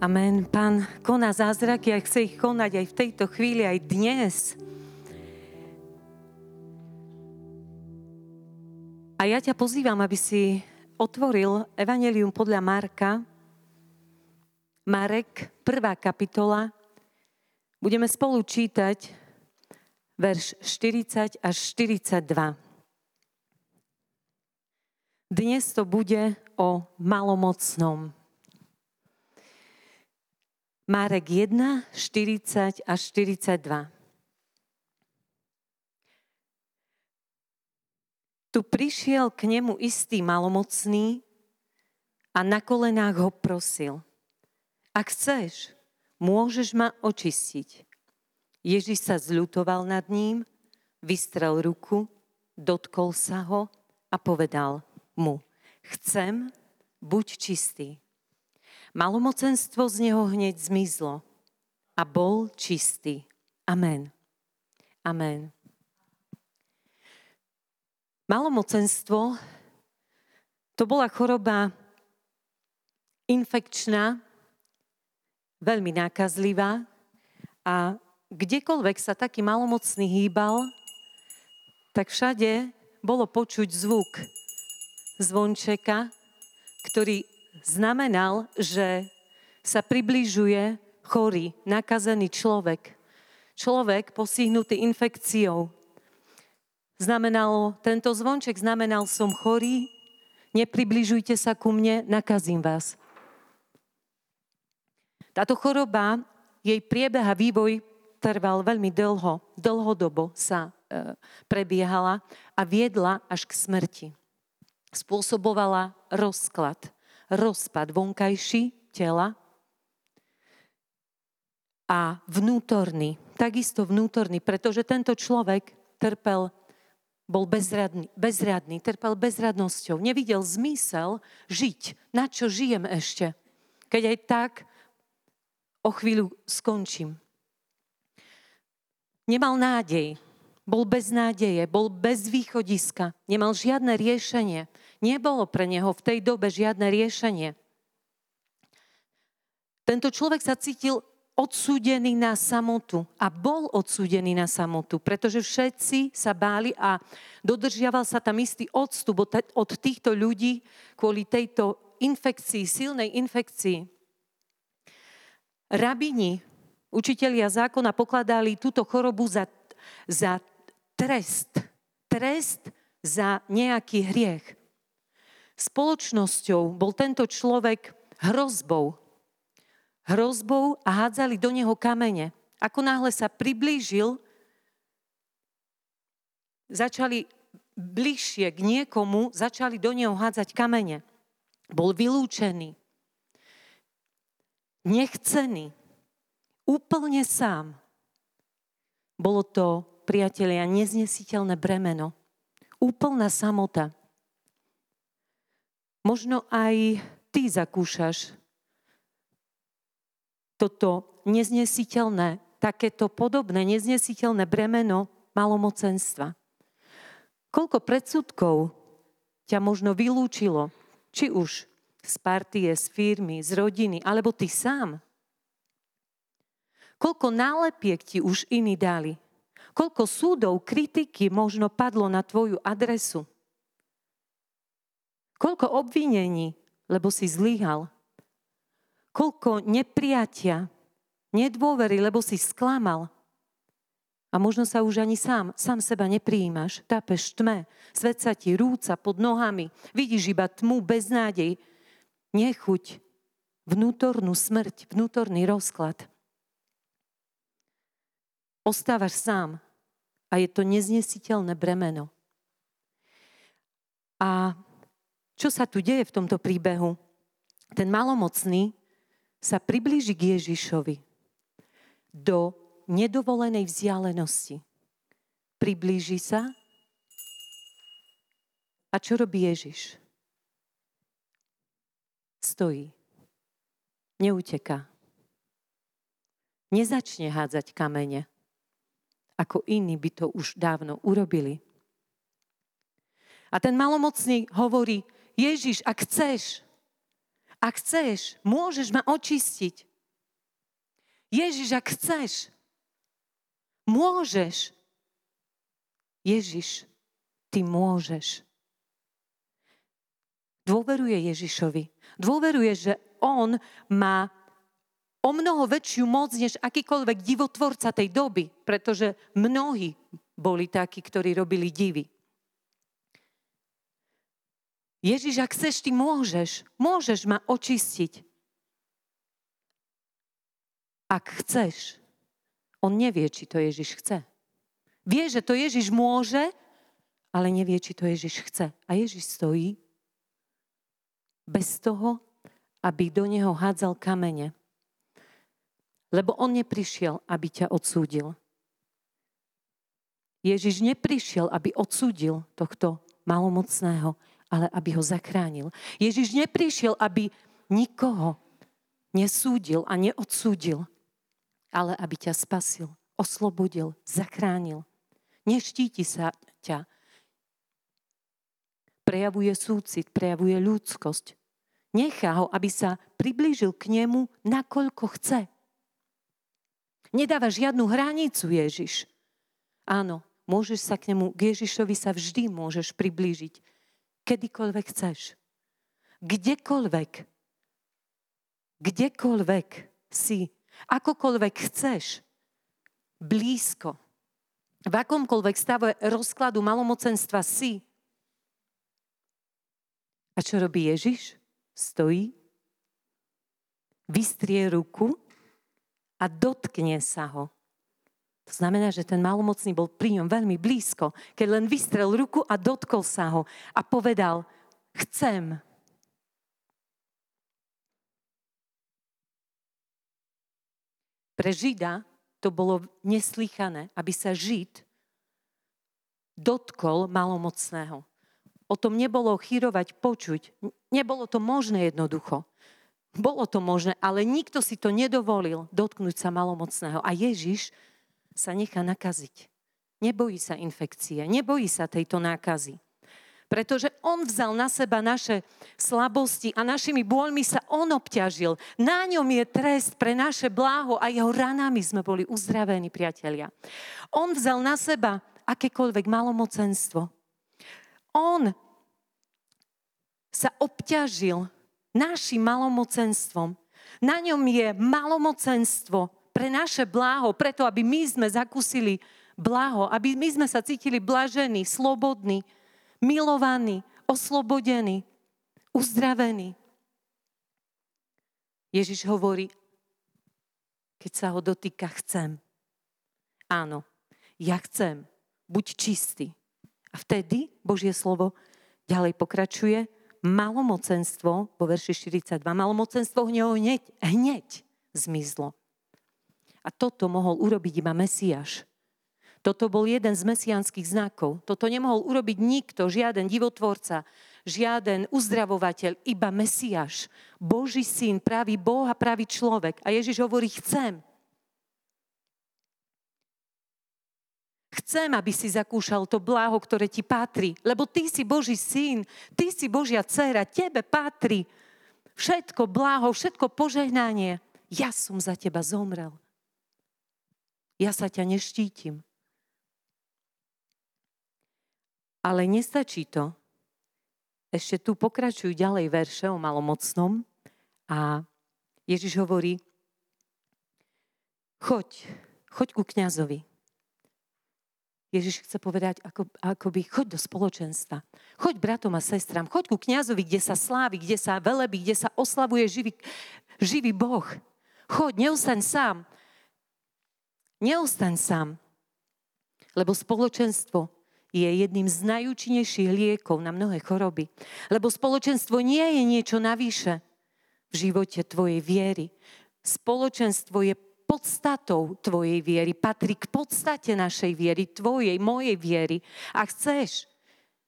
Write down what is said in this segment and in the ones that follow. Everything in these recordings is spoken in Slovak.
Amen. Pán koná zázraky a chce ich konať aj v tejto chvíli, aj dnes. A ja ťa pozývam, aby si otvoril Evangelium podľa Marka, Marek, prvá kapitola. Budeme spolu čítať verš 40 až 42. Dnes to bude o malomocnom. Márek 1, 40 až 42. Tu prišiel k nemu istý malomocný a na kolenách ho prosil. Ak chceš, môžeš ma očistiť. Ježiš sa zľutoval nad ním, vystrel ruku, dotkol sa ho a povedal mu, chcem, buď čistý. Malomocenstvo z neho hneď zmizlo a bol čistý. Amen. Amen. Malomocenstvo to bola choroba infekčná, veľmi nákazlivá a kdekoľvek sa taký malomocný hýbal, tak všade bolo počuť zvuk zvončeka, ktorý znamenal, že sa približuje chorý, nakazený človek. Človek posihnutý infekciou. Znamenalo, tento zvonček znamenal, som chorý, nepribližujte sa ku mne, nakazím vás. Táto choroba, jej priebeh a vývoj trval veľmi dlho, dlhodobo sa e, prebiehala a viedla až k smrti. Spôsobovala rozklad rozpad vonkajší tela a vnútorný, takisto vnútorný, pretože tento človek trpel, bol bezradný, bezradný, trpel bezradnosťou, nevidel zmysel žiť. Na čo žijem ešte? Keď aj tak o chvíľu skončím. Nemal nádej, bol bez nádeje, bol bez východiska, nemal žiadne riešenie. Nebolo pre neho v tej dobe žiadne riešenie. Tento človek sa cítil odsúdený na samotu a bol odsúdený na samotu, pretože všetci sa báli a dodržiaval sa tam istý odstup od týchto ľudí kvôli tejto infekcii, silnej infekcii. Rabini, učitelia zákona pokladali túto chorobu za, za trest. Trest za nejaký hriech spoločnosťou bol tento človek hrozbou. Hrozbou a hádzali do neho kamene. Ako náhle sa priblížil, začali bližšie k niekomu, začali do neho hádzať kamene. Bol vylúčený, nechcený, úplne sám. Bolo to, priatelia, neznesiteľné bremeno. Úplná samota. Možno aj ty zakúšaš toto neznesiteľné, takéto podobné neznesiteľné bremeno malomocenstva. Koľko predsudkov ťa možno vylúčilo, či už z partie, z firmy, z rodiny, alebo ty sám. Koľko nálepiek ti už iní dali. Koľko súdov, kritiky možno padlo na tvoju adresu. Koľko obvinení, lebo si zlyhal. Koľko nepriatia, nedôvery, lebo si sklamal. A možno sa už ani sám, sám seba nepríjimaš. Tápeš tme, svet sa ti rúca pod nohami, vidíš iba tmu, beznádej, nechuť, vnútornú smrť, vnútorný rozklad. Ostávaš sám a je to neznesiteľné bremeno. A čo sa tu deje v tomto príbehu? Ten malomocný sa priblíži k Ježišovi do nedovolenej vzdialenosti. Priblíži sa a čo robí Ježiš? Stojí. Neuteká. Nezačne hádzať kamene, ako iní by to už dávno urobili. A ten malomocný hovorí, Ježiš, ak chceš, ak chceš, môžeš ma očistiť. Ježiš, ak chceš, môžeš. Ježiš, ty môžeš. Dôveruje Ježišovi. Dôveruje, že on má o mnoho väčšiu moc než akýkoľvek divotvorca tej doby, pretože mnohí boli takí, ktorí robili divy. Ježiš, ak chceš, ty môžeš. Môžeš ma očistiť. Ak chceš. On nevie, či to Ježiš chce. Vie, že to Ježiš môže, ale nevie, či to Ježiš chce. A Ježiš stojí bez toho, aby do neho hádzal kamene. Lebo on neprišiel, aby ťa odsúdil. Ježiš neprišiel, aby odsúdil tohto malomocného, ale aby ho zachránil. Ježiš neprišiel, aby nikoho nesúdil a neodsúdil, ale aby ťa spasil, oslobodil, zachránil. Neštíti sa ťa. Prejavuje súcit, prejavuje ľudskosť. Nechá ho, aby sa priblížil k nemu, nakoľko chce. Nedáva žiadnu hranicu Ježiš. Áno, môžeš sa k nemu, k Ježišovi sa vždy môžeš priblížiť. Kedykoľvek chceš. Kdekoľvek. Kdekoľvek si. Akokoľvek chceš. Blízko. V akomkoľvek stave rozkladu malomocenstva si. A čo robí Ježiš? Stojí, vystrie ruku a dotkne sa ho. To znamená, že ten malomocný bol pri ňom veľmi blízko, keď len vystrel ruku a dotkol sa ho a povedal, chcem. Pre Žida to bolo neslychané, aby sa Žid dotkol malomocného. O tom nebolo chyrovať, počuť. Nebolo to možné jednoducho. Bolo to možné, ale nikto si to nedovolil dotknúť sa malomocného. A Ježiš sa nechá nakaziť. Nebojí sa infekcie, nebojí sa tejto nákazy. Pretože on vzal na seba naše slabosti a našimi bôľmi sa on obťažil. Na ňom je trest pre naše bláho a jeho ranami sme boli uzdravení, priatelia. On vzal na seba akékoľvek malomocenstvo. On sa obťažil našim malomocenstvom. Na ňom je malomocenstvo pre naše bláho, preto aby my sme zakúsili bláho, aby my sme sa cítili blažení, slobodní, milovaní, oslobodení, uzdravení. Ježiš hovorí, keď sa ho dotýka, chcem. Áno, ja chcem. Buď čistý. A vtedy Božie slovo ďalej pokračuje. Malomocenstvo, vo verši 42, malomocenstvo hneď, hneď zmizlo. A toto mohol urobiť iba Mesiáš. Toto bol jeden z mesiánskych znakov. Toto nemohol urobiť nikto, žiaden divotvorca, žiaden uzdravovateľ, iba Mesiáš. Boží syn, pravý Boh a pravý človek. A Ježiš hovorí, chcem. Chcem, aby si zakúšal to bláho, ktoré ti patrí. Lebo ty si Boží syn, ty si Božia dcera, tebe patrí všetko bláho, všetko požehnanie. Ja som za teba zomrel. Ja sa ťa neštítim. Ale nestačí to. Ešte tu pokračujú ďalej verše o malomocnom a Ježiš hovorí, choď, choď ku kňazovi. Ježiš chce povedať, ako, akoby choď do spoločenstva. Choď bratom a sestram, choď ku kňazovi, kde sa slávi, kde sa velebí, kde sa oslavuje živý, živý Boh. Choď, neustaň sám. Neustaň sám. Lebo spoločenstvo je jedným z najúčinnejších liekov na mnohé choroby. Lebo spoločenstvo nie je niečo navyše v živote tvojej viery. Spoločenstvo je podstatou tvojej viery, patrí k podstate našej viery, tvojej, mojej viery. A chceš,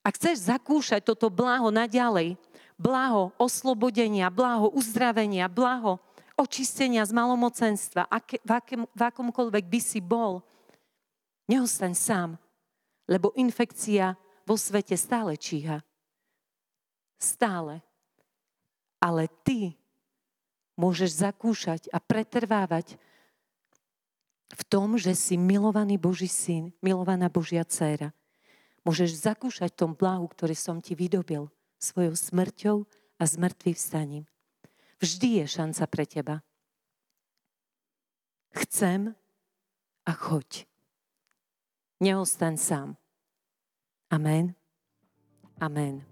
a chceš zakúšať toto blaho naďalej, blaho oslobodenia, blaho uzdravenia, blaho očistenia z malomocenstva, aké, v, akém, v akomkoľvek by si bol, neostaň sám, lebo infekcia vo svete stále číha. Stále. Ale ty môžeš zakúšať a pretrvávať v tom, že si milovaný Boží syn, milovaná Božia dcéra. Môžeš zakúšať tom blahu, ktorý som ti vydobil svojou smrťou a zmrtvým vstaním. Vždy je šanca pre teba. Chcem a choď. Neostaň sám. Amen. Amen.